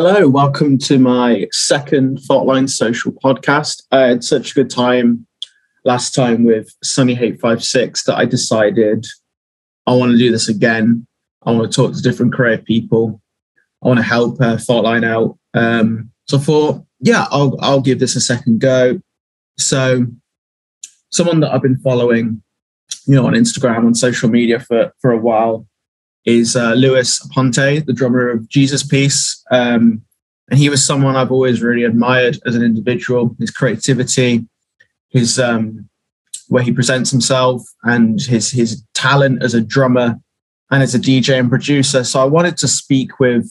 Hello, welcome to my second Faultline Social podcast. I had such a good time last time with Sunny Hate Five that I decided I want to do this again. I want to talk to different creative people. I want to help uh, Faultline out. Um, so I thought, yeah, I'll I'll give this a second go. So, someone that I've been following, you know, on Instagram on social media for for a while is uh, Luis Aponte, the drummer of Jesus Piece. Um, and he was someone I've always really admired as an individual, his creativity, his um, where he presents himself, and his his talent as a drummer and as a DJ and producer. So I wanted to speak with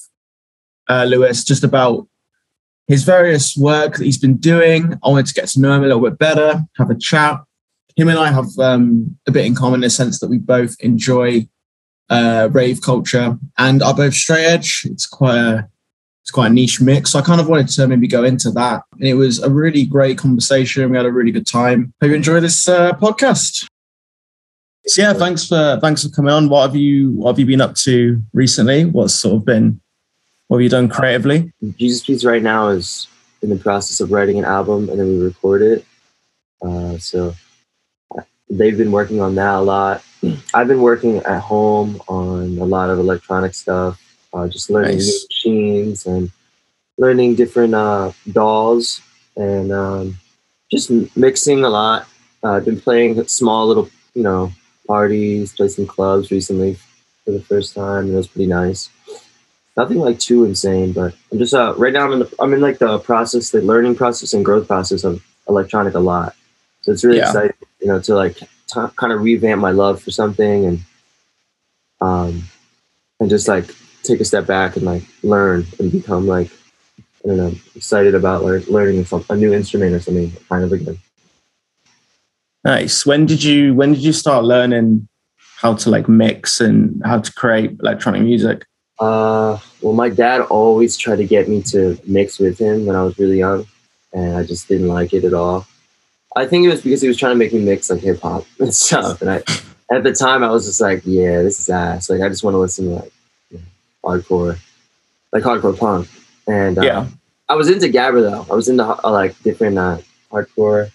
uh, Luis just about his various work that he's been doing. I wanted to get to know him a little bit better, have a chat. Him and I have um, a bit in common in the sense that we both enjoy uh, rave culture and are both straight edge. It's quite a it's quite a niche mix. So I kind of wanted to maybe go into that. And it was a really great conversation. We had a really good time. Hope you enjoy this uh, podcast. So yeah, thanks for thanks for coming on. What have you what have you been up to recently? What's sort of been what have you done creatively? Jesus Piece right now is in the process of writing an album and then we record it. Uh, so they've been working on that a lot. I've been working at home on a lot of electronic stuff, uh, just learning nice. new machines and learning different uh, DAWs and um, just mixing a lot. Uh, I've been playing small little, you know, parties, play some clubs recently for the first time. And it was pretty nice. Nothing like too insane, but I'm just uh, right now. I'm in the I'm in like the process, the learning process and growth process of electronic a lot. So it's really yeah. exciting, you know, to like t- kind of revamp my love for something and um and just like take a step back and like learn and become like I don't know excited about lear- learning a new instrument or something kind of again. Nice. When did you when did you start learning how to like mix and how to create electronic music? Uh, well, my dad always tried to get me to mix with him when I was really young, and I just didn't like it at all. I think it was because he was trying to make me mix like hip hop and stuff. And I, at the time, I was just like, yeah, this is ass. Like, I just want to listen to like you know, hardcore, like hardcore punk. And uh, yeah, I was into Gabber though. I was into uh, like different uh, hardcore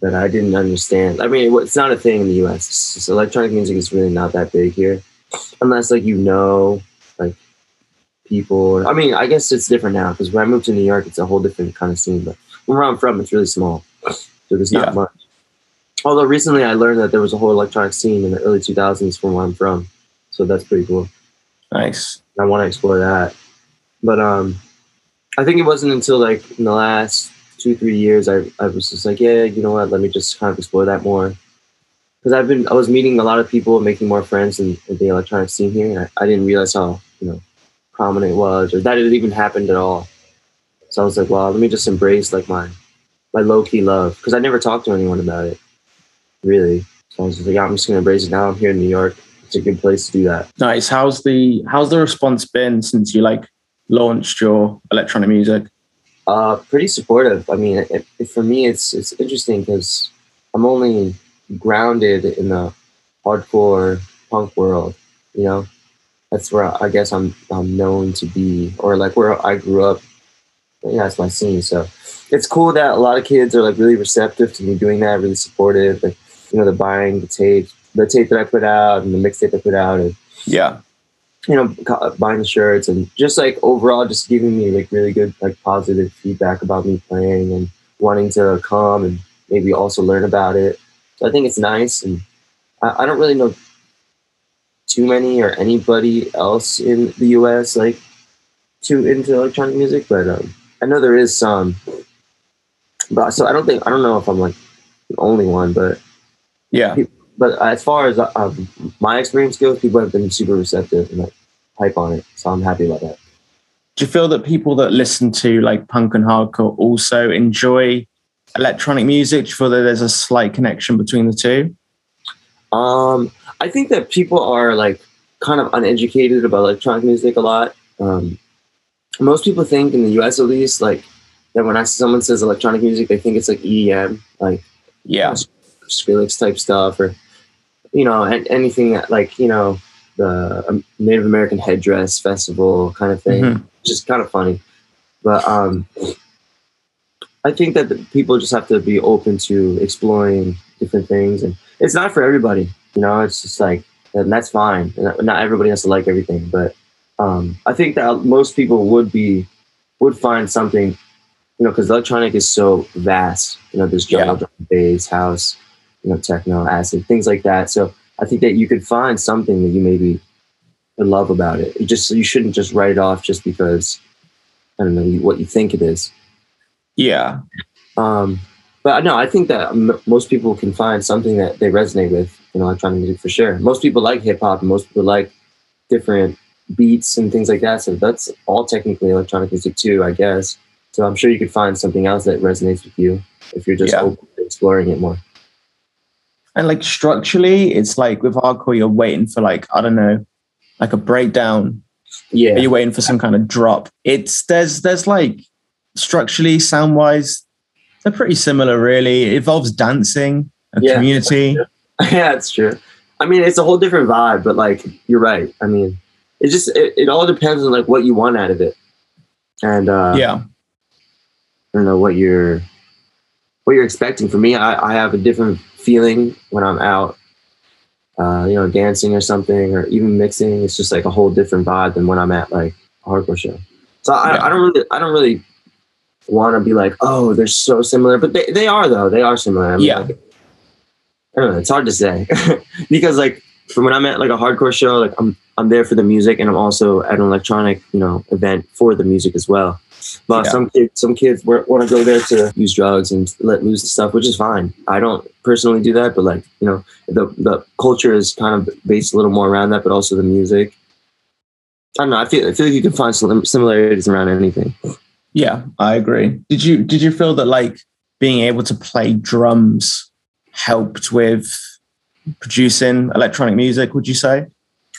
that I didn't understand. I mean, it's not a thing in the U.S. It's just electronic music is really not that big here, unless like you know like people. I mean, I guess it's different now because when I moved to New York, it's a whole different kind of scene. But where I'm from, it's really small. So there's not yeah. much. Although recently I learned that there was a whole electronic scene in the early 2000s from where I'm from. So that's pretty cool. Nice. I want to explore that. But um, I think it wasn't until like in the last two, three years, I, I was just like, yeah, you know what, let me just kind of explore that more. Because I've been, I was meeting a lot of people, making more friends in, in the electronic scene here. And I, I didn't realize how, you know, prominent it was or that it even happened at all. So I was like, well, let me just embrace like my my low key love because I never talked to anyone about it, really. So I was just like, yeah, I'm just gonna embrace it now. I'm here in New York. It's a good place to do that. Nice. How's the how's the response been since you like launched your electronic music? Uh, pretty supportive. I mean, it, it, for me, it's it's interesting because I'm only grounded in the hardcore punk world. You know, that's where I guess I'm I'm known to be, or like where I grew up. Yeah, it's my scene. So it's cool that a lot of kids are like really receptive to me doing that, really supportive. Like, you know, they're buying the tape, the tape that I put out and the mixtape I put out, and yeah, you know, buying the shirts and just like overall, just giving me like really good, like positive feedback about me playing and wanting to come and maybe also learn about it. So I think it's nice, and I, I don't really know too many or anybody else in the U.S. like too into electronic music, but um, I know there is some. But so I don't think I don't know if I'm like the only one, but yeah. But as far as uh, my experience goes, people have been super receptive and like hype on it, so I'm happy about that. Do you feel that people that listen to like punk and hardcore also enjoy electronic music? Do you feel that there's a slight connection between the two? Um, I think that people are like kind of uneducated about electronic music a lot. Um, most people think in the US at least, like that when I someone says electronic music, they think it's like EDM, like yeah, Skrillex type stuff, or you know, anything that like you know the um, Native American headdress festival kind of thing, Mhm. just kind of funny. But um, I think that the people just have to be open to exploring different things, and it's not for everybody. You know, it's just like, and that's fine. And not everybody has to like everything, but um, I think that most people would be would find something, you know, because electronic is so vast. You know, there's jungle, drum, bass, house, you know, techno, acid, things like that. So I think that you could find something that you maybe love about it. You just you shouldn't just write it off just because I don't know what you think it is. Yeah. Um, but no, I think that m- most people can find something that they resonate with in electronic music for sure. Most people like hip hop, most people like different beats and things like that. So that's all technically electronic music too, I guess. So I'm sure you could find something else that resonates with you if you're just Yeah. open to exploring it more. And like structurally, it's like with hardcore, you're waiting for like, I don't know, like a breakdown. Yeah, You're waiting for some kind of drop. It's there's there's like structurally, sound wise, they're pretty similar, really. It involves dancing, a Yeah. community. yeah, it's true. I mean, it's a whole different vibe, but like you're right. I mean, it just it, it all depends on like what you want out of it, and uh, yeah. I don't know what you're what you're expecting. For me, I, I have a different feeling when I'm out, uh, you know, dancing or something, or even mixing. It's just like a whole different vibe than when I'm at like a hardcore show. So I, Yeah. I don't really, I don't really want to be like, oh, they're so similar, but they, they are though. They are similar. I mean, Yeah. like, I don't know. It's hard to say because like from when I'm at like a hardcore show, like I'm I'm there for the music and I'm also at an electronic, you know, event for the music as well. But Yeah. some kids, some kids want to go there to use drugs and let loose and stuff, which is fine. I don't personally do that, but like you know, the the culture is kind of based a little more around that, but also the music. I don't know. I feel I feel like you can find sim- similarities around anything. Yeah, I agree. Did you did you feel that like being able to play drums helped with producing electronic music? Would you say?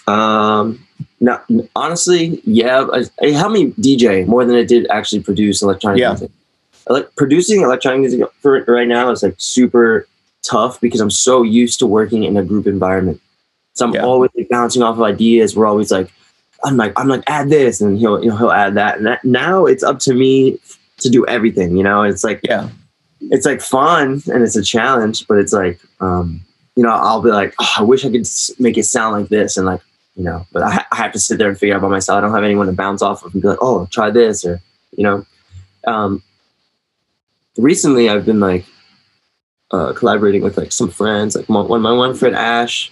Um, no, honestly, yeah, I- it helped me DJ more than it did actually produce electronic Yeah. music. Like producing electronic music for right now is like super tough because I'm so used to working in a group environment. So I'm Yeah. always like, bouncing off of ideas. We're always like, I'm like, I'm like, add this, and he'll you know he'll add that, and that, now it's up to me to do everything. You know, it's like Yeah, it's like fun and it's a challenge, but it's like, um, you know, I'll be like, oh, I wish I could make it sound like this, and like, you know, but I, I have to sit there and figure out by myself. I don't have anyone to bounce off of and be like, oh, try this, or you know. Um, recently, I've been like uh, collaborating with like some friends, like my, one my one friend Ash.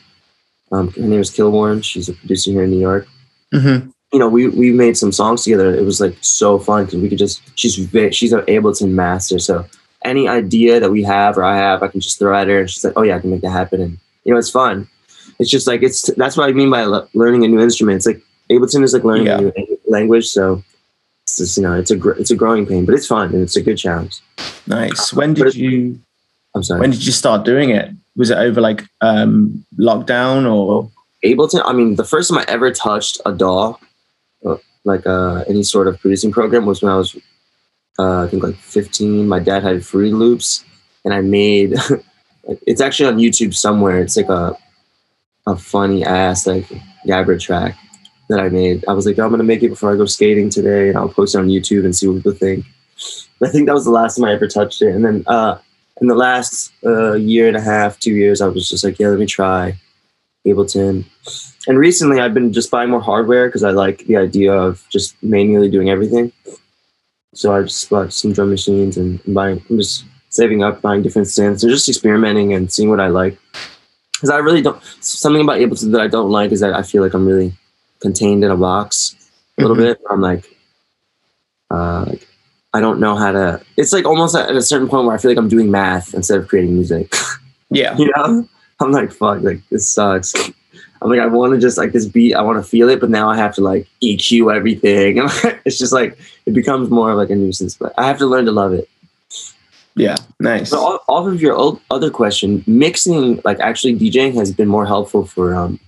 Um, her name is Kilbourne. She's a producer here in New York hmm you know, we we made some songs together. It was like so fun because we could just she's she's an Ableton master. So any idea that we have or I have, I can just throw at her, and she's like, "Oh yeah, I can make that happen." And you know, it's fun. It's just like it's that's what I mean by le- learning a new instrument. It's like Ableton is like learning Yeah. a new language. So it's just you know, it's a gr- it's a growing pain, but it's fun and it's a good challenge. nice. When did you I'm sorry. when did you start doing it? Was it over like um lockdown or Ableton. I mean, the first time I ever touched a DAW, uh, like uh, any sort of producing program, was when I was, uh, I think, like 15. My dad had Fruity Loops, and I made. it's actually on YouTube somewhere. It's like a, a funny ass like Gabber track that I made. I was like, I'm gonna make it before I go skating today, and I'll post it on YouTube and see what people think. But I think that was the last time I ever touched it, and then uh, in the last uh, year and a half, two years, I was just like, yeah, let me try Ableton. And recently, I've been just buying more hardware because I like the idea of just manually doing everything. So I just bought some drum machines and buying. I'm just saving up, buying different synths, and just experimenting and seeing what I like. Because I really don't. Something about Ableton that I don't like is that I feel like I'm really contained in a box a little Mhm. bit. I'm like, uh, like, I don't know how to. It's like almost at a certain point where I feel like I'm doing math instead of creating music. yeah? you know i'm like fuck like this sucks i'm like i want to just like this beat i want to feel it but now i have to like eq everything and it's just like it becomes more of like a nuisance but i have to learn to love it Yeah, nice. so off, of your other question mixing like actually djing has been more helpful for um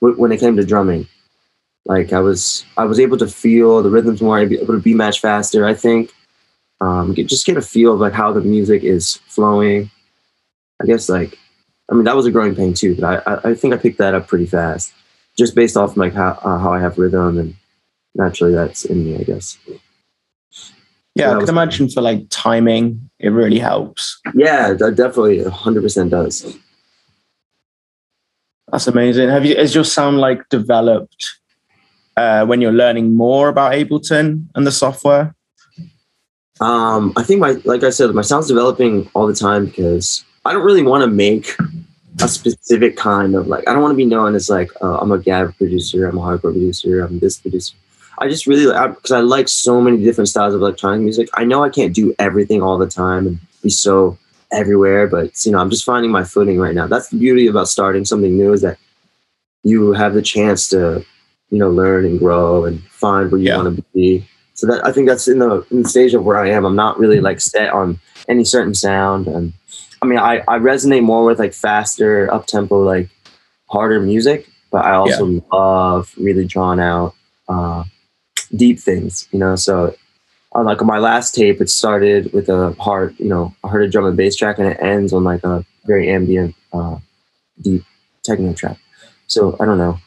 when it came to drumming like i was i was able to feel the rhythms more able to be match faster i think um get, just get a feel of like how the music is flowing i guess like i mean that was a growing pain too but i i, I think i picked that up pretty fast just based off like how uh, how I have rhythm and naturally that's in me, I guess. Yeah, I can imagine for like timing, it really helps. Yeah, that definitely 100% does. That's amazing. Have you has your sound like developed uh, when you're learning more about Ableton and the software? Um, I think my, like I said, my sound's developing all the time because I don't really want to make a specific kind of like, I don't want to be known as like, uh, I'm a Gab producer, I'm a hardcore producer, I'm this producer. I just really, like because I, like so many different styles of electronic music. I know I can't do everything all the time and be so everywhere, but you know, I'm just finding my footing right now. That's the beauty about starting something new is that you have the chance to, you know, learn and grow and find where you Yeah. want to be. So that I think that's in the in the stage of where I am. I'm not really like set on any certain sound. And I mean, I, I resonate more with like faster, up tempo, like harder music, but I also love really drawn out, uh, deep things, you know? So on like on my last tape, it started with a hard, you know, I heard a drum and bass track and it ends on like a very ambient, uh, deep techno track. So I don't know.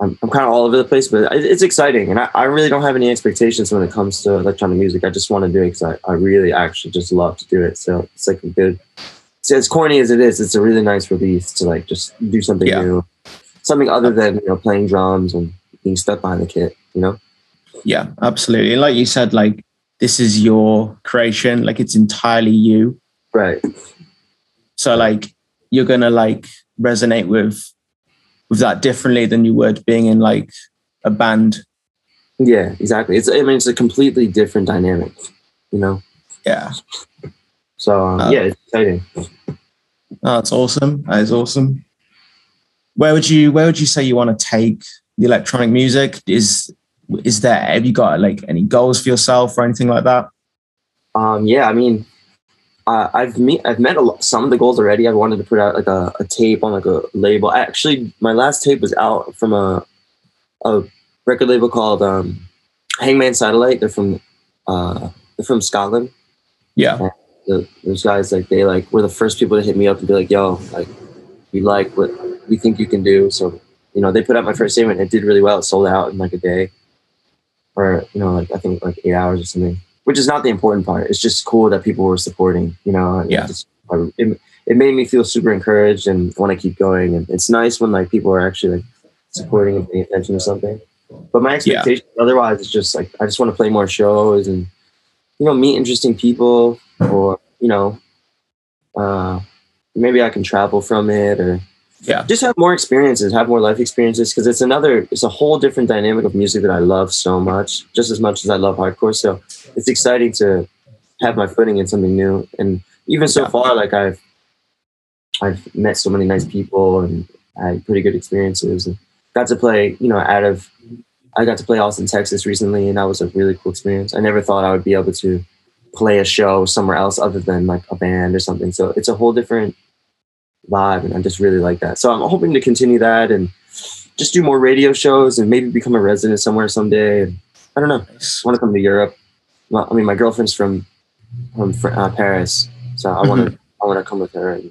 I'm, I'm kind of all over the place, but it- it's exciting. And I, I really don't have any expectations when it comes to electronic music. I just want to do it because I, I really actually just love to do it. So it's like a good, so as corny as it is, it's a really nice release to like just do something Yeah. new, something other than, you know, playing drums and being stuck behind the kit, you know? Yeah, absolutely. And like you said, like this is your creation, like it's entirely you. Right. So like you're gonna like resonate with with that differently than you would being in like a band. Yeah, exactly. It's, I mean, it's a completely different dynamic, you know? Yeah. So um, Uh, yeah, it's exciting. Oh, that's awesome. That is awesome. Where would you where would you say you want to take the electronic music? Is is there have you got like any goals for yourself or anything like that? Um, yeah, I mean, uh, I've met I've met a lot, some of the goals already. I wanted to put out like a, a tape on like a label. Actually, my last tape was out from a a record label called um, Hangman Satellite. They're from uh, they're from Scotland. Yeah. The, those guys like they like were the first people to hit me up and be like, "Yo, like we like what we think you can do." So you know, they put out my first statement. It did really well. It sold out in like a day, or you know, like I think like eight hours or something. Which is not the important part. It's just cool that people were supporting. You know, and it Yeah. Just, it, it made me feel super encouraged and want to keep going. And it's nice when like people are actually like supporting and paying attention to something. But my expectation otherwise is just like I just want to play more shows and you know meet interesting people or you know uh maybe I can travel from it or Yeah. just have more experiences, have more life experiences because it's another it's a whole different dynamic of music that I love so much, just as much as I love hardcore. So it's exciting to have my footing in something new. And even so Yeah. far, like I've I've met so many nice people and had pretty good experiences and got to play, you know, out of I got to play Austin, Texas recently, and that was a really cool experience. I never thought I would be able to play a show somewhere else other than like a band or something. So it's a whole different vibe, and I just really like that. So I'm hoping to continue that and just do more radio shows and maybe become a resident somewhere someday. And I don't know. I want to come to Europe. Well, I mean, my girlfriend's from from uh, Paris, so I want to I want to come with her and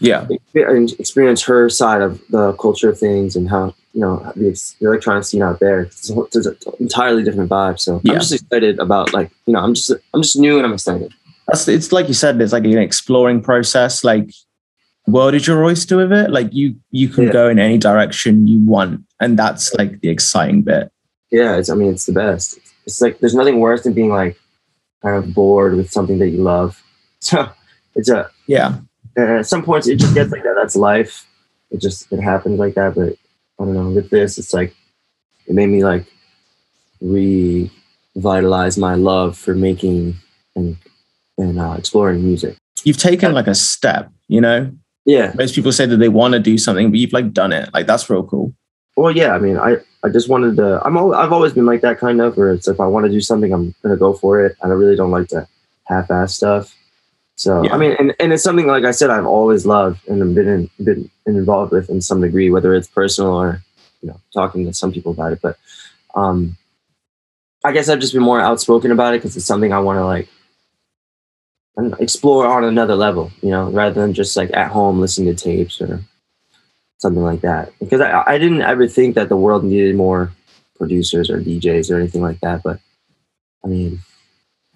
Yeah. and experience her side of the culture of things and how you know the, the electronic scene out there. It's an entirely different vibe. So Yeah. I'm just excited about like you know I'm just I'm just new and I'm excited. That's it's like you said, it's like an exploring process. Like world is your oyster with it. Like you you can Yeah. go in any direction you want. And that's like the exciting bit. Yeah, it's I mean it's the best. It's like there's nothing worse than being like kind of bored with something that you love. So it's a Yeah. uh, at some points it just gets like that. That's life. It just it happens like that. But I don't know. With this, it's like it made me like revitalize my love for making and and uh, exploring music. You've taken like a step, you know? Yeah. Most people say that they want to do something, but you've like done it. Like that's real cool. Well, yeah. I mean, I I just wanted to. I'm al- I've always been like that kind of. Where it's if I want to do something, I'm gonna go for it. And I really don't like to half-ass stuff. So Yeah. I mean, and, and it's something like I said, I've always loved and been in, been involved with in some degree, whether it's personal or you know talking to some people about it. But um, I guess I've just been more outspoken about it because it's something I want to like Know, explore on another level, you know, rather than just like at home listening to tapes or something like that. Because I, I didn't ever think that the world needed more producers or DJs or anything like that. But I mean,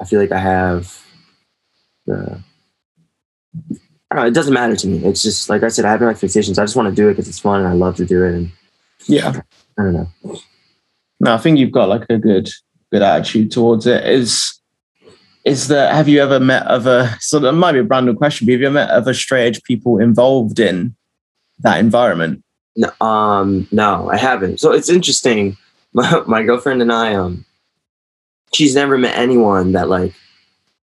I feel like I have the. I don't know, it doesn't matter to me. It's just like I said, I have no expectations. I just want to do it because it's fun and I love to do it. And Yeah. I don't know. No, I think you've got like a good good attitude towards it. Is is that have you ever met other so that might be a random question, but have you ever met other straight edge people involved in that environment? No, um, no, I haven't. So it's interesting. My, my girlfriend and I, um, she's never met anyone that like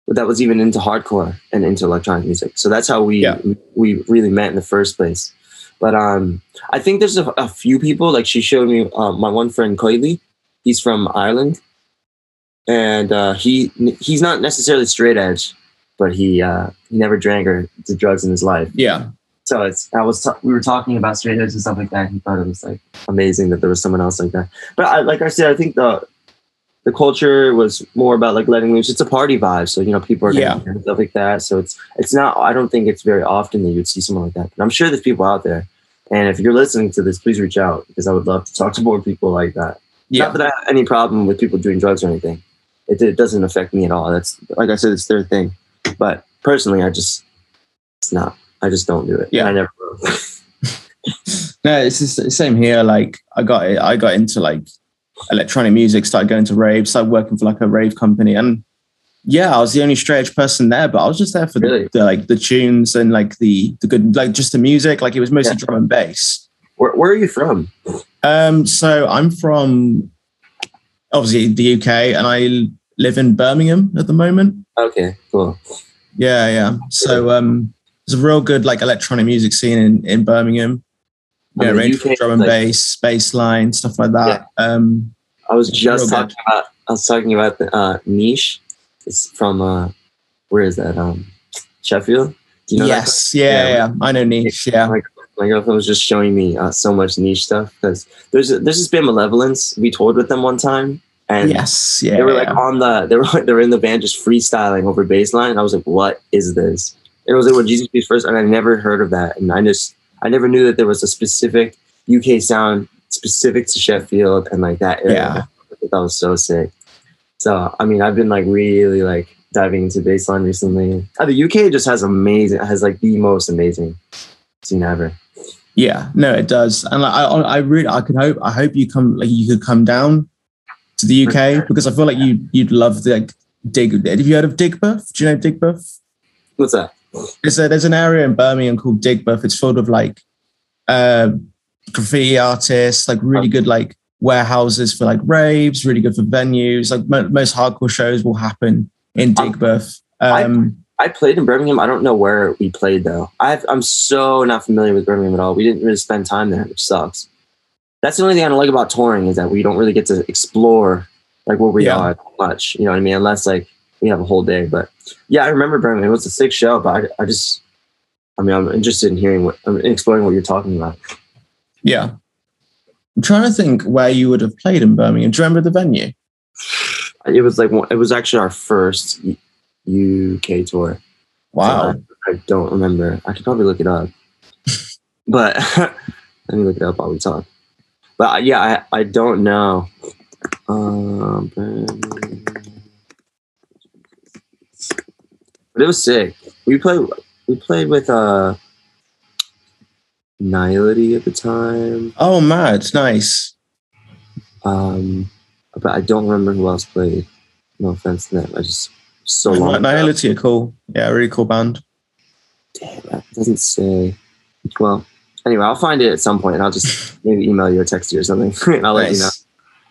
that was even into hardcore and into electronic music. So that's how we Yeah. we really met in the first place. But um, I think there's a, a few people. Like she showed me uh, my one friend Coily. He's from Ireland, and uh, he he's not necessarily straight edge, but he uh, he never drank or did drugs in his life. Yeah. So it's I was ta- we were talking about straight edge and stuff like that. He thought it was like amazing that there was someone else like that. But I, like I said, I think the the culture was more about like letting loose. It's a party vibe, so you know people are Yeah. stuff like that. So it's it's not. I don't think it's very often that you'd see someone like that. But I'm sure there's people out there. And if you're listening to this, please reach out because I would love to talk to more people like that. Yeah. Not that I have any problem with people doing drugs or anything. It, it doesn't affect me at all. That's like I said, it's their thing. But personally, I just it's not. I just don't do it. Yeah. And I never. No, it's the same here. Like I got it. I got into like electronic music, started going to raves, started working for like a rave company, and yeah, I was the only straight edge person there, but I was just there for Really? the, the like the tunes and like the the good like just the music. Like it was mostly Yeah. drum and bass. Where, where are you from? Um, so I'm from obviously the UK, and I live in Birmingham at the moment. Okay, cool. Yeah, yeah. So um, there's a real good like electronic music scene in in Birmingham. Yeah, range from drum and like- bass, bass line, stuff like that. Um, I was just talking about. I was talking about the uh, niche. It's from uh, where is that? Um, Sheffield. Do you know yes, yeah, yeah, Yeah. I know niche. Yeah, My, my girlfriend was just showing me uh, so much niche stuff because there's a, there's this band Malevolence. We toured with them one time, and yes, yeah. they were like yeah. on the they were they were in the band just freestyling over bass line. And I was like, what is this? And it was like when Jesus Piece first, and I never heard of that, and I just I never knew that there was a specific UK sound specific to Sheffield and like that area. Yeah. I that was so sick. So I mean, I've been like really like diving into bassline recently. Uh, the UK just has amazing, has like the most amazing scene ever. Yeah, no, it does, and like, I, I really, I could hope, I hope you come, like, you could come down to the UK because I feel like you, you'd love the like dig. Have you heard of Digbeth? Do you know Digbeth? What's that? There's a, there's an area in Birmingham called Digbeth. It's full of like uh, graffiti artists, like really good like warehouses for like raves, really good for venues. Like mo- most hardcore shows will happen in Um, Digbeth. I- Um, I played in Birmingham. I don't know where we played though. I've, I'm so not familiar with Birmingham at all. We didn't really spend time there, which sucks. That's the only thing I don't like about touring is that we don't really get to explore like where we Yeah. are much. You know what I mean? Unless like we have a whole day. But yeah, I remember Birmingham. It was a sick show, but I, I just, I mean, I'm interested in hearing what, I'm exploring what you're talking about. yeah. I'm trying to think where you would have played in Birmingham. Do you remember the venue? It was like it was actually our first UK tour. Wow. So I, I don't remember. I could probably look it up. but let me look it up while we talk. But uh, yeah, I, I don't know. Um, but it was sick. We played we played with uh Nihility at the time. Oh, my, it's Nice. Um, but I don't remember who else played. No offense to them. I just so long. Nihility are cool. Yeah, really cool band. Damn, that doesn't say. Well, anyway, I'll find it at some point, and I'll just maybe email you or text you or something, I'll let you know.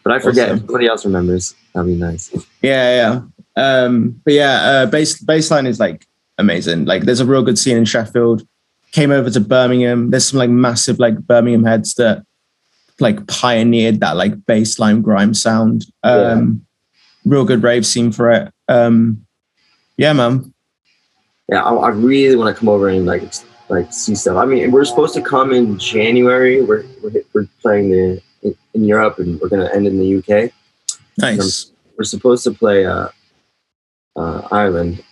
But I forget Awesome. if somebody else remembers. That'd be nice. Yeah, yeah. Um, but yeah, uh, bass bassline is like amazing. Like, there's a real good scene in Sheffield. Came over to Birmingham. There's some like massive like Birmingham heads that like pioneered that like bassline grime sound. Um, Real good rave scene for it. Um, yeah, man. Yeah, I, I really want to come over and like like see stuff. I mean, we're supposed to come in January. We're we're, we're playing the in, in Europe, and we're gonna end in the UK. Nice. We're supposed to play uh, uh, Ireland,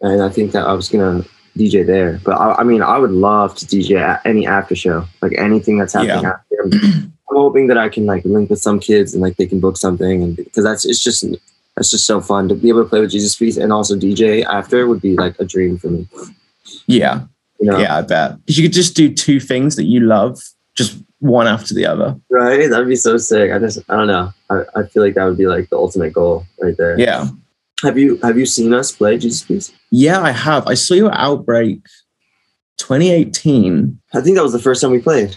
and I think that I was gonna DJ there. But I, I mean, I would love to DJ at any after show, like anything that's happening Yeah. after. I'm, I'm hoping that I can like link with some kids and like they can book something, and because that's it's just that's just so fun to be able to play with Jesus Piece and also DJ after would be like a dream for me. Yeah, You know, yeah, I bet. Because you could just do two things that you love, just one after the other. right? That'd be so sick. I just I don't know. I, I feel like that would be like the ultimate goal right there. Yeah. Have you have you seen us play Jesus Piece? Yeah, I have. I saw you at Outbreak 2018. I think that was the first time we played.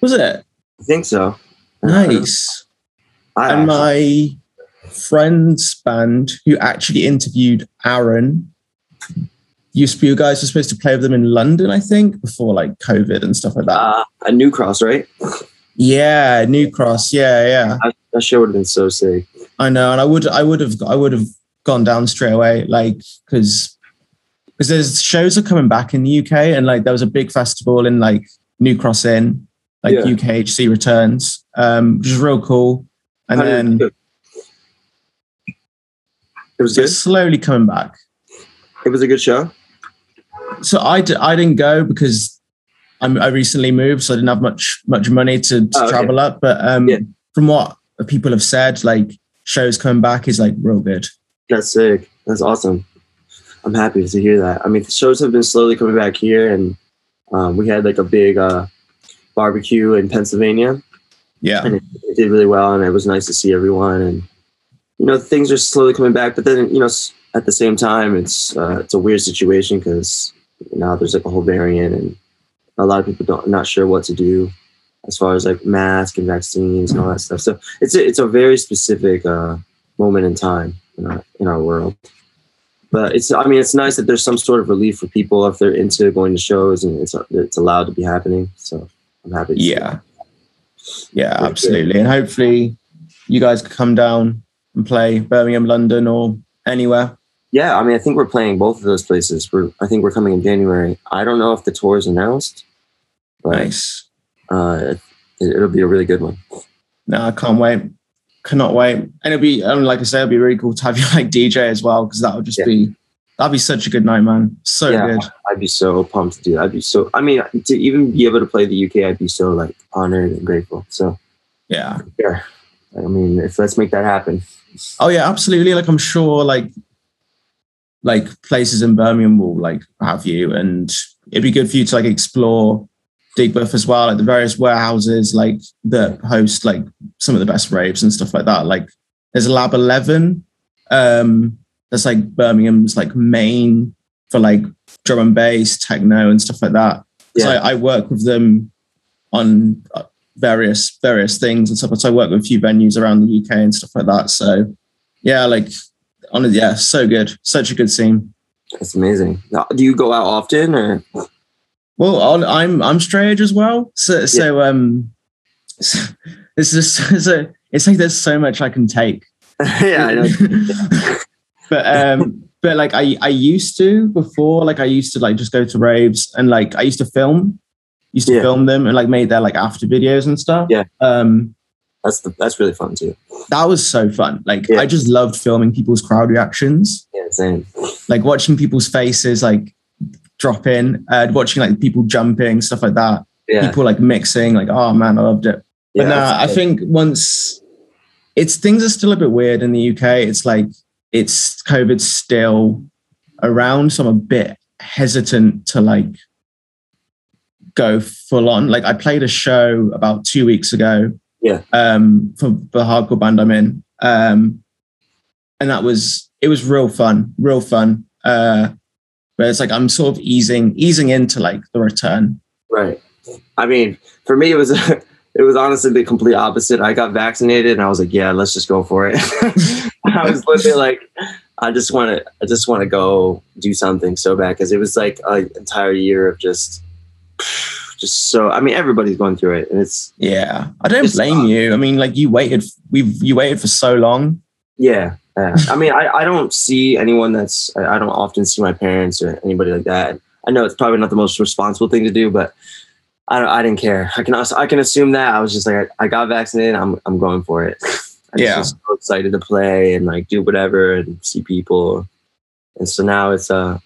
Was it? I think so. Uh, nice. I and my friend's band, who actually interviewed Aaron, used to you guys were supposed to play with them in London, I think, before like COVID and stuff like that. uh, a new cross, right? yeah, New Cross. Yeah, yeah. That, that show would have been so sick. I know, and I would, I would have, I would have gone down straight away, like because because there's shows are coming back in the UK, and like there was a big festival in like New Cross Inn, like Yeah. UKHC returns, um, which is real cool. And then it was good. it's slowly coming back. It was a good show. So I, d- I didn't go because I'm, I recently moved, so I didn't have much much money to, to Oh, okay. travel up. But um, Yeah. from what people have said, like shows coming back is like real good. That's sick. That's awesome. I'm happy to hear that. I mean, the shows have been slowly coming back here, and um, we had like a big uh, barbecue in Pennsylvania, Yeah, and it, it did really well, and it was nice to see everyone. And you know, things are slowly coming back, but then you know, at the same time, it's uh, it's a weird situation because now there's like a whole variant, and a lot of people don't not sure what to do as far as like mask and vaccines and all that stuff. So it's a, it's a very specific uh, moment in time in our in our world. But it's I mean it's nice that there's some sort of relief for people if they're into going to shows and it's it's allowed to be happening. So I'm happy. To yeah, yeah, absolutely. And hopefully, you guys can come down and play Birmingham, London, or anywhere. Yeah, I mean, I think we're playing both of those places. We're, I think we're coming in January. I don't know if the tour is announced, but Nice. uh, it, it'll be a really good one. No, I can't wait. Cannot wait. And it'll be, and like I say, it'll be really cool to have you like DJ as well, because that would just Yeah. be, that'd be such a good night, man. So Yeah. good. I'd be so pumped to do that. I'd be so. I mean, to even be able to play the UK, I'd be so like honored and grateful. So Yeah. yeah, I mean, if let's make that happen. Oh yeah, absolutely. Like I'm sure like like places in Birmingham will like have you and it'd be good for you to like explore Digbeth as well, like the various warehouses like that host like some of the best raves and stuff like that. Like there's Lab 11 um that's like Birmingham's like main for like drum and bass, techno and stuff like that. So Yeah. I, I work with them on uh, various various things and stuff. So I work with a few venues around the UK and stuff like that. So yeah, like on yeah, so good, such a good scene. That's amazing. Do you go out often or? Well, on, I'm I'm straight edge as well. So so um, so, it's just so it's like there's so much I can take. yeah, I know. but um, but like I I used to before, like I used to like just go to raves and like I used to film, used to Yeah. film them and like made their like after videos and stuff. Yeah. Um, That's the, that's really fun too. that was so fun. Like Yeah. I just loved filming people's crowd reactions, Yeah, same. like watching people's faces like drop in, uh, watching like people jumping, stuff like that. Yeah, People like mixing, like oh man, I loved it. But yeah. I think once it's things are still a bit weird in the UK. It's like it's COVID still around, so I'm a bit hesitant to like go full on. Like I played a show about two weeks ago. Yeah. Um, for the hardcore band I'm in. Um, and that was it was real fun, real fun. Uh, but it's like I'm sort of easing easing into like the return. Right. I mean, for me, it was it was honestly the complete opposite. I got vaccinated, and I was like, "Yeah, let's just go for it." I was literally like, "I just want to, I just want to go do something so bad," because it was like an entire year of just, just so. I mean, everybody's going through it, and it's Yeah, I don't blame you. I mean, like you waited, we've you waited for so long. yeah. yeah. I mean, I, I don't see anyone that's I I don't often see my parents or anybody like that. I know it's probably not the most responsible thing to do, but I don't, I didn't care. I can also, I can assume that I was just like I, I got vaccinated. I'm I'm going for it. I'm Yeah. just so excited to play and like do whatever and see people. And so now it's uh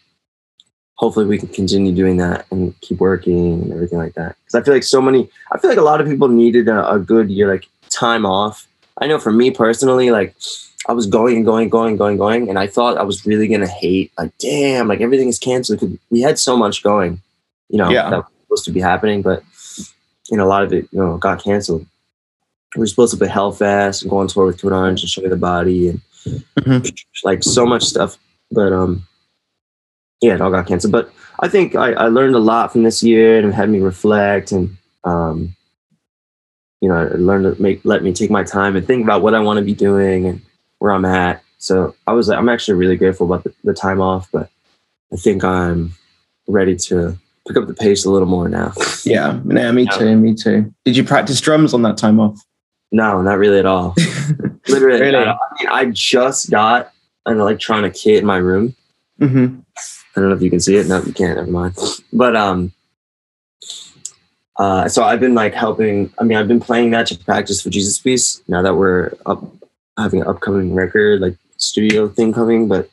hopefully we can continue doing that and keep working and everything like that. Because I feel like so many, I feel like a lot of people needed a, a good year, like time off. I know for me personally, like I was going and going, going, going, going, and I thought I was really gonna hate. Like, damn, like everything is canceled. We had so much going, you know, Yeah. that was supposed to be happening, but you know, a lot of it, you know, got canceled. We were supposed to play Hellfest and go on tour with Code Orange and show you the body and Mhm. like so much stuff. But um, yeah, it all got canceled. But I think I, I learned a lot from this year and it had me reflect and um, you know, it learned to make let me take my time and think about what I want to be doing and where I'm at. So I was like, I'm actually really grateful about the, the time off, but I think I'm ready to pick up the pace a little more now. Yeah, yeah, me too, me too. Did you practice drums on that time off? No, not really at all. Literally, Really? I, mean, I just got an electronic kit in my room. hmm I don't know if you can see it. No, you can't. Never mind. But um, uh, so I've been like helping. I mean, I've been playing that to practice for Jesus Piece. Now that we're up having an upcoming record like studio thing coming, but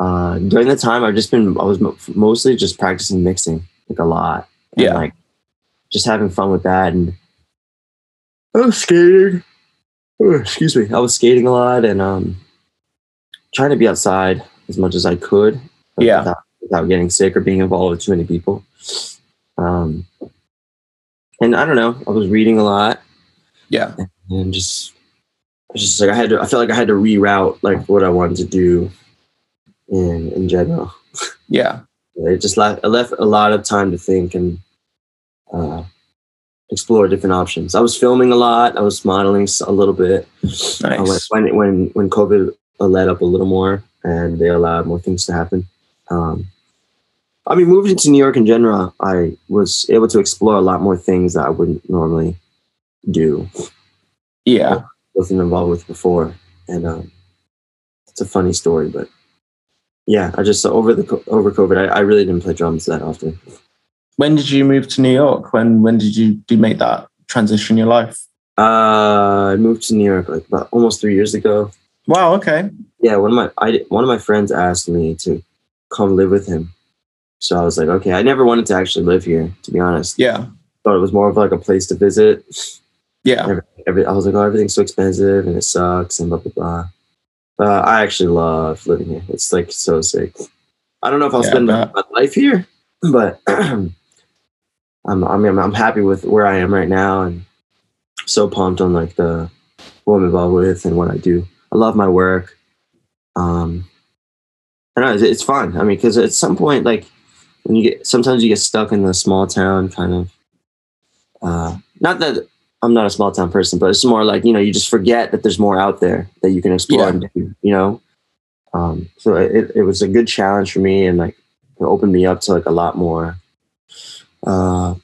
uh, during the time I've just been I was mo- mostly just practicing mixing like a lot. And, Yeah. like just having fun with that and I was skating. Oh, excuse me. I was skating a lot and um trying to be outside as much as I could. Yeah. Without, without getting sick or being involved with too many people. Um and I don't know, I was reading a lot Yeah, and just just like I had to I felt like I had to reroute like what I wanted to do in in general. yeah, It just left I left a lot of time to think and uh, explore different options. I was filming a lot. I was modeling a little bit. Uh, nice. when when when COVID let up a little more and they allowed more things to happen. Um, I mean, moving to New York in general, I was able to explore a lot more things that I wouldn't normally do. Yeah, wasn't involved with before, and um, it's a funny story. But yeah, I just over the over COVID, I, I really didn't play drums that often. when did you move to New York? When when did you do make that transition in your life? Uh, I moved to New York like about almost three years ago. Wow. Okay. Yeah, one of my I one of my friends asked me to come live with him, so I was like, okay. I never wanted to actually live here, to be honest. Yeah. Thought it was more of like a place to visit. Yeah. Every, every, I was like, oh, everything's so expensive and it sucks and blah blah blah. But I actually love living here. It's like so sick. I don't know if I'll Yeah, spend my, my life here, but I'm I mean I'm happy with where I am right now and so pumped on like the what I'm involved with and what I do. I love my work. Um, I don't know it's, it's fun. I mean, because at some point, like when you get sometimes you get stuck in the small town kind of. Uh, not that I'm not a small town person, but it's more like you know you just forget that there's more out there that you can explore Yeah. and do. You know, um, so it, it was a good challenge for me and like it opened me up to like a lot more. Uh,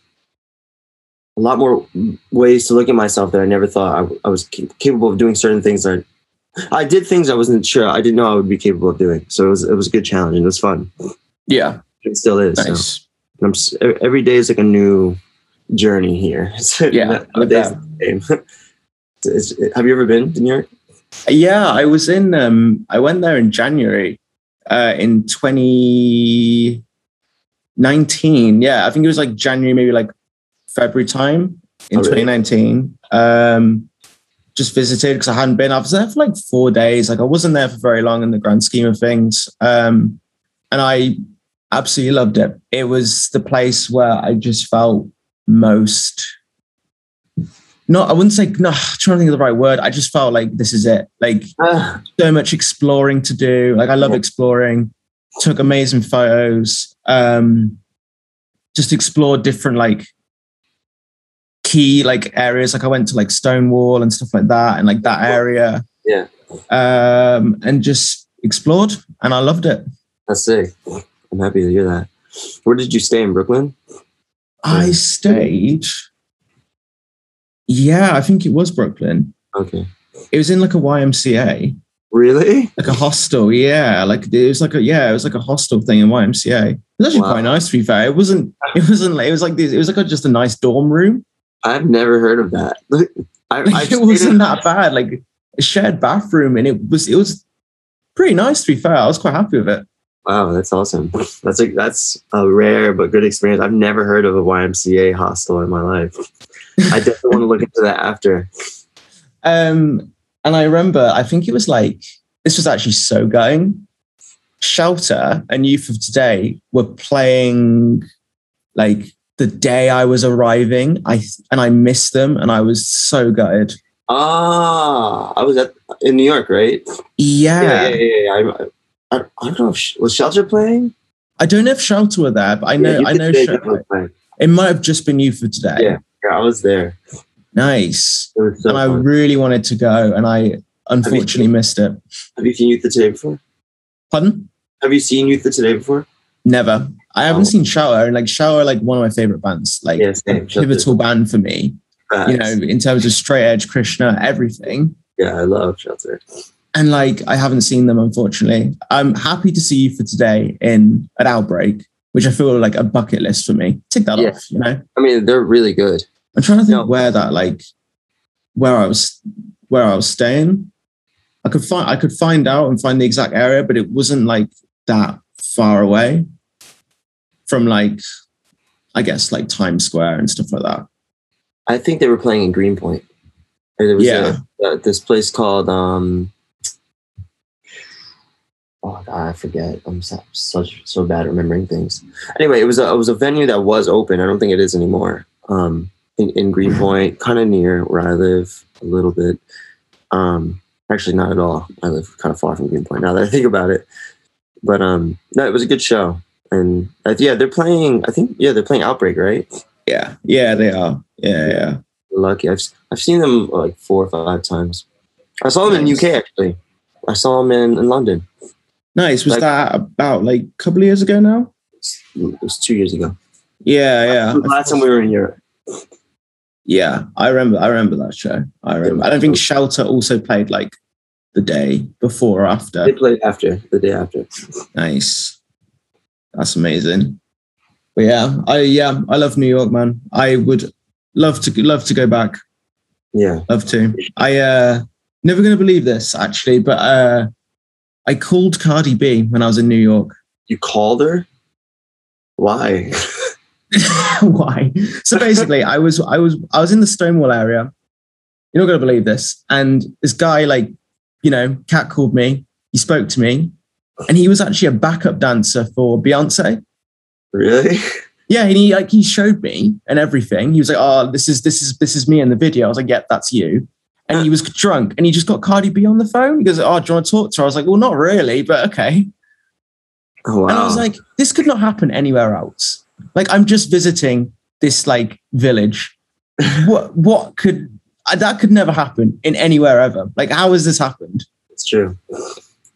a lot more ways to look at myself that I never thought I, I was capable of doing certain things that I did things I wasn't sure I didn't know I would be capable of doing. So it was it was a good challenge and it was fun. Yeah. It still is. Nice. And I'm every day is like a new journey here. It's- Yeah, no- no I day's bet. the same. It's- it's- have you ever been to New York? Yeah, I was in. Um, I went there in January, uh, in 2019. Yeah, I think it was like January, maybe like February time in Oh, really? 2019. Um, just visited because I hadn't been. I was there for like four days. Like I wasn't there for very long in the grand scheme of things. Um, and I absolutely loved it. It was the place where I just felt most. No, I wouldn't say no. I'm trying to think of the right word. I just felt like this is it. Like Ah, so much exploring to do. Like I love exploring. Took amazing photos. Um, just explored different like key like areas. Like I went to like Stonewall and stuff like that, and like that area. Yeah. Um, and just explored, and I loved it. that's sick. I'm happy to hear that. Where did you stay in Brooklyn? I stayed. Yeah, I think it was Brooklyn. Okay. It was in like a YMCA. Really? like a hostel yeah like it was like a yeah it was like a hostel thing in ymca it was actually Wow. quite nice to be fair it wasn't it wasn't like it was like this it was like a, just a nice dorm room I've never heard of that. I, like, it wasn't that bad like a shared bathroom and it was it was pretty nice to be fair i was quite happy with it Wow, that's awesome. That's a that's a rare but good experience. I've never heard of a YMCA hostel in my life. I definitely want to look into that after. Um, and I remember, I think it was like this was actually so going. Shelter and Youth of Today were playing like the day I was arriving. I and I missed them, and I was so gutted. Ah, I was at in New York, right? Yeah, yeah, yeah. yeah, yeah. I, I, I don't know if was Shelter playing. I don't know if Shelter were there, but I know Yeah, I know Shelter. It might have just been Youth of Today. Yeah, yeah, I was there. Nice. Was so and I really wanted to go, and I unfortunately missed it. Have you seen Youth of Today before? Pardon? Have you seen Youth of Today before? Never. I haven't Oh. seen Shelter, and like Shelter, like one of my favorite bands, like Yeah, a same. Pivotal band for me. You know, in terms of straight edge, Krishna, everything. yeah, I love Shelter. And like, I haven't seen them, unfortunately. I'm happy to see Youth of today in an outbreak, which I feel like a bucket list for me. Tick that Yeah. off. You know, I mean, they're really good. I'm trying to think No. where that like, where I was, where I was staying. I could find, I could find out and find the exact area, but it wasn't like that far away from like, I guess like Times Square and stuff like that. I think they were playing in Greenpoint. Or There was Yeah. a, uh, this place called um. Oh God, I forget. I'm so, such so bad at remembering things. Anyway, it was a it was a venue that was open. I don't think it is anymore. Um, in, in Greenpoint, kind of near where I live, a little bit. Um, actually, not at all. I live kind of far from Greenpoint. Now that I think about it, but um, no, it was a good show. And uh, yeah, they're playing. I think yeah, they're playing Outbreak, right? Yeah, yeah, they are. Yeah, yeah. lucky. I've I've seen them like four or five times. I saw them Nice. in UK actually. I saw them in, in London. Nice. Was Like- that about like a couple of years ago now? It was two years ago. Yeah, yeah. Last time we were in Europe. Yeah, I remember. I remember that show. I remember. I don't think Shelter also played like the day before or after. They played after the day after. Nice. That's amazing. But yeah, I yeah, I love New York, man. I would love to love to go back. Yeah. Love to. I uh never gonna believe this actually, but uh I called Cardi B when I was in New York. You called her? Why? Why? So basically, I was I was I was in the Stonewall area. You're not gonna believe this. And this guy, like, you know, cat called me. He spoke to me, and he was actually a backup dancer for Beyonce. really? Yeah, and he like he showed me and everything. He was like, "Oh, this is this is this is me in the video." I was like, "Yeah, that's you." And he was drunk, and he just got Cardi B on the phone. He goes, "Oh, do you want to talk to her?" I was like, "Well, not really, but okay." Oh wow. And I was like, this could not happen anywhere else. Like, I'm just visiting this like village. what what could that could never happen in anywhere ever? Like, how has this happened? it's true.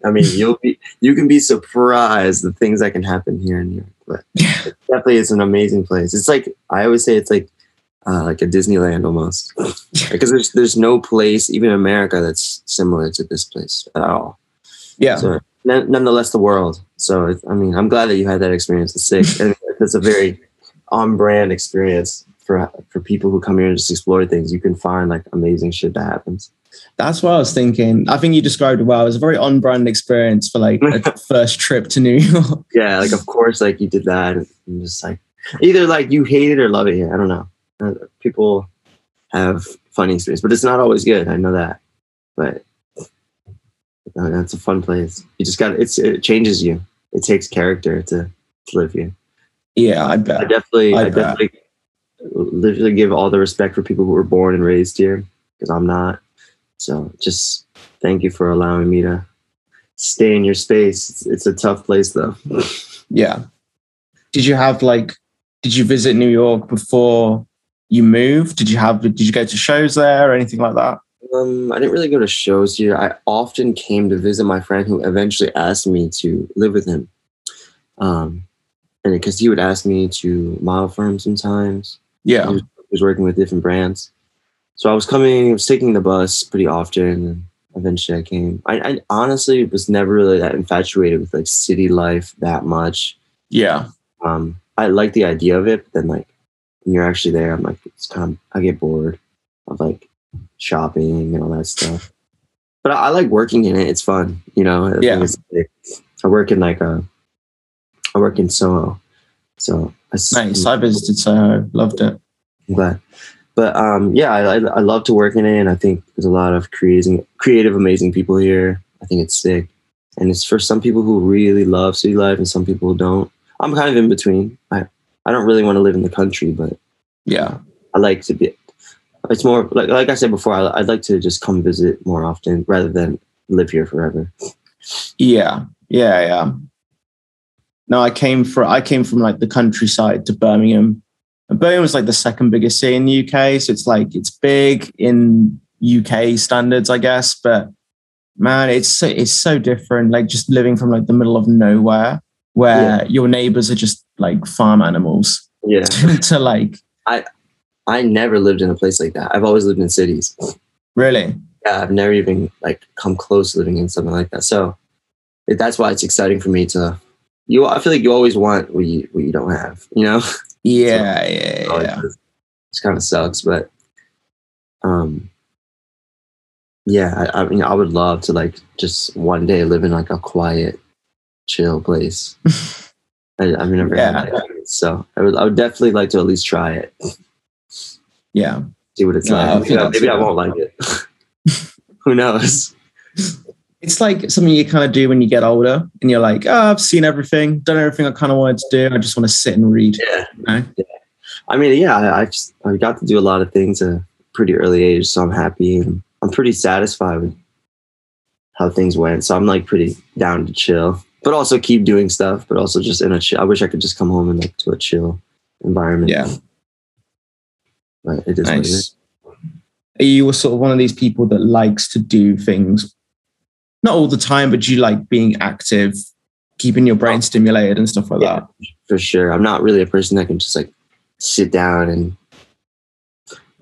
I mean, you'll be you can be surprised the things that can happen here in New York. But it definitely it's an amazing place. It's like I always say it's like uh, like a Disneyland almost. Because there's there's no place, even in America, that's similar to this place at all. Yeah. So, none- nonetheless, the world. So, it, I mean, I'm glad that you had that experience. It's sick. and it's a very on-brand experience for for people who come here and just explore things. You can find like amazing shit that happens. That's what I was thinking. I think you described it well. It was a very on brand experience for like a first trip to New York. Yeah, like of course, like you did that, and just like either like you hate it or love it here. I don't know. Uh, people have funny experience, but it's not always good. I know that, but uh, that's a fun place. You just got it's it changes you. It takes character to, to live here. Yeah, I I definitely, I I, bet. definitely, literally give all the respect for people who were born and raised here because I'm not. So just thank you for allowing me to stay in your space. It's, it's a tough place though. Yeah. Did you have like, did you visit New York before you moved? Did you have, did you go to shows there or anything like that? Um, I didn't really go to shows here. I often came to visit my friend who eventually asked me to live with him. Um, and because he would ask me to model for him sometimes. Yeah. He was working with different brands. So I was coming, I was taking the bus pretty often. Eventually I came. I, I honestly was never really that infatuated with like city life that much. Yeah. Um, I like the idea of it, but then like when you're actually there, I'm like, it's kind of, I get bored of like shopping and all that stuff. But I, I like working in it. It's fun, you know. I Yeah. I work in like a I work in Soho. So I Nice. I visited Soho. Loved it. I'm glad. But um, yeah, I, I, I love to work in it, and I think there's a lot of creative, creative, amazing people here. I think it's sick, and it's for some people who really love city life, and some people who don't. I'm kind of in between. I I don't really want to live in the country, but Yeah. I like to be. It's more like like I said before. I, I'd like to just come visit more often rather than live here forever. Yeah. Yeah. Yeah. No, I came from I came from like the countryside to Birmingham. And Birmingham was like the second biggest city in the UK. So it's like it's big in UK standards, I guess. But man, it's so it's so different. Like just living from like the middle of nowhere where your neighbors are just like farm animals Yeah, to like I I never lived in a place like that. I've always lived in cities. really. Yeah, I've never even like come close to living in something like that. So that's why it's exciting for me to. You, I feel like you always want what you what you don't have. You know, Yeah, yeah, Always yeah. It's kind of sucks, but um, yeah, I, I mean, I would love to like just one day live in like a quiet, chill place. I, I've never Yeah. had that, so I would I would definitely like to at least try it, Yeah. see what it's No, like. You know, maybe I won't like it. Who knows? It's like something you kind of do when you get older and you're like, oh, I've seen everything, done everything I kind of wanted to do. I just want to sit and read. Yeah. You know? I mean, yeah, I, I just I got to do a lot of things at a pretty early age, so I'm happy and I'm pretty satisfied with how things went. So I'm like pretty down to chill, but also keep doing stuff, but also just in a chill. I wish I could just come home and like to a chill environment. Yeah. but it is it is. Nice. Are you sort of one of these people that likes to do things, not all the time, but you like being active, keeping your brain stimulated and stuff like Yeah. that? for sure. I'm not really a person that can just like sit down and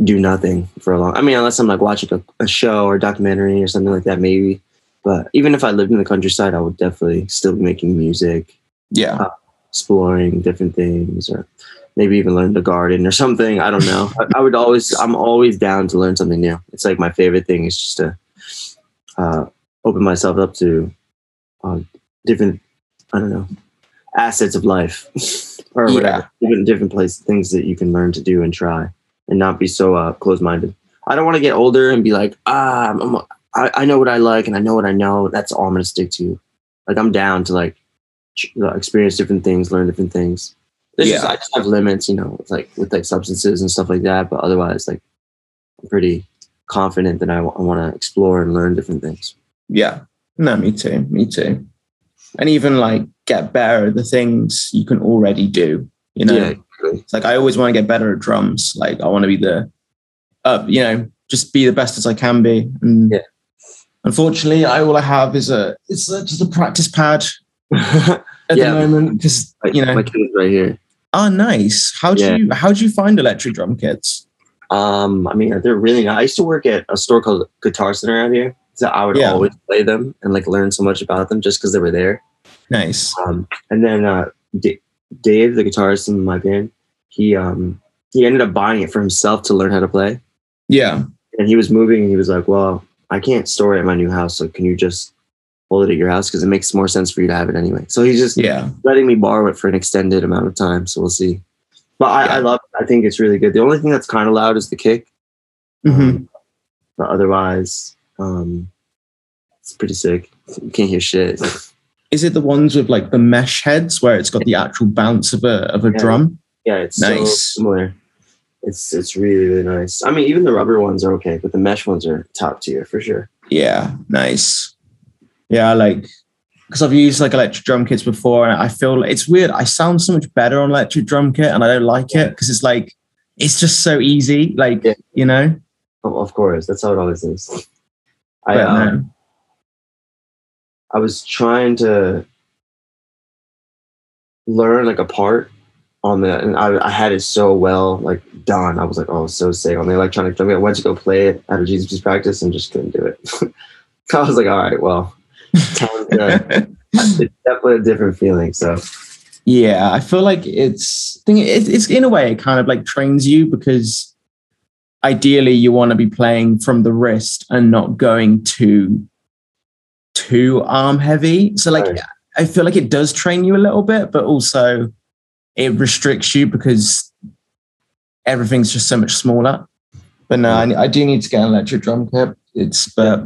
do nothing for a long. I mean, unless I'm like watching a, a show or documentary or something like that, maybe. But even if I lived in the countryside, I would definitely still be making music, Yeah. exploring different things, or maybe even learn to garden or something. I don't know. I, I would always, I'm always down to learn something new. It's like my favorite thing is just to uh, open myself up to uh, different, I don't know, assets of life or Yeah. whatever. Different, different places, things that you can learn to do and try and not be so uh, close minded. I don't want to get older and be like, ah, I'm, I'm- I, I know what I like and I know what I know. That's all I'm going to stick to. Like, I'm down to like uh, experience different things, learn different things. There's just, Yeah. I just have limits, you know, with like with like substances and stuff like that. But otherwise, like, I'm pretty confident that I want to explore and learn different things. Yeah. No, me too. Me too. And even like get better at the things you can already do. You know, Yeah, exactly. like I always want to get better at drums. Like I want to be the, uh, you know, just be the best as I can be. And Yeah. unfortunately, I all I have is a it's a, just a practice pad at Yeah. the moment because you know. my kid's right here. oh, nice. How do Yeah. you how do you find electric drum kits? Um, I mean, they're really nice. I used to work at a store called Guitar Center out here. So I would Yeah. always play them and like learn so much about them just because they were there. Nice. Um, and then uh, D- Dave, the guitarist in my band, he um, he ended up buying it for himself to learn how to play. Yeah. And he was moving, and he was like, "Well, I can't store it at my new house, so can you just hold it at your house because it makes more sense for you to have it anyway." So he's just Yeah. letting me borrow it for an extended amount of time. So we'll see. But I, Yeah. I love. It. I think it's really good. The only thing that's kind of loud is the kick. hmm Um, but otherwise, um, it's pretty sick. You can't hear shit. Is it the ones with like the mesh heads where it's got the actual bounce of a of a Yeah. drum? Yeah, it's so Nice. similar. It's it's really really nice. I mean, even the rubber ones are okay, but the mesh ones are top tier for sure. Yeah, nice. Yeah, I like because I've used like electric drum kits before, and I feel like it's weird. I sound so much better on electric drum kit, and I don't like it because it's like it's just so easy. Like Yeah. you know, of course, that's how it always is. I but um, no. I was trying to learn like a part on the, and I, I had it so well like done. I was like, oh, so sick on the electronic drum. I went to go play it at a Jesus Piece practice and just couldn't do it. I was like, all right, well, it's definitely a different feeling. So yeah, I feel like it's thing. It's in a way it kind of like trains you because ideally you want to be playing from the wrist and not going too too arm heavy. So like Right. I feel like it does train you a little bit, but also it restricts you because everything's just so much smaller. But no, I, I do need to get an electric drum kit. It's but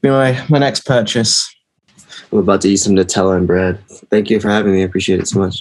be my my next purchase. I'm about to eat some Nutella and bread. Thank you for having me. I appreciate it so much.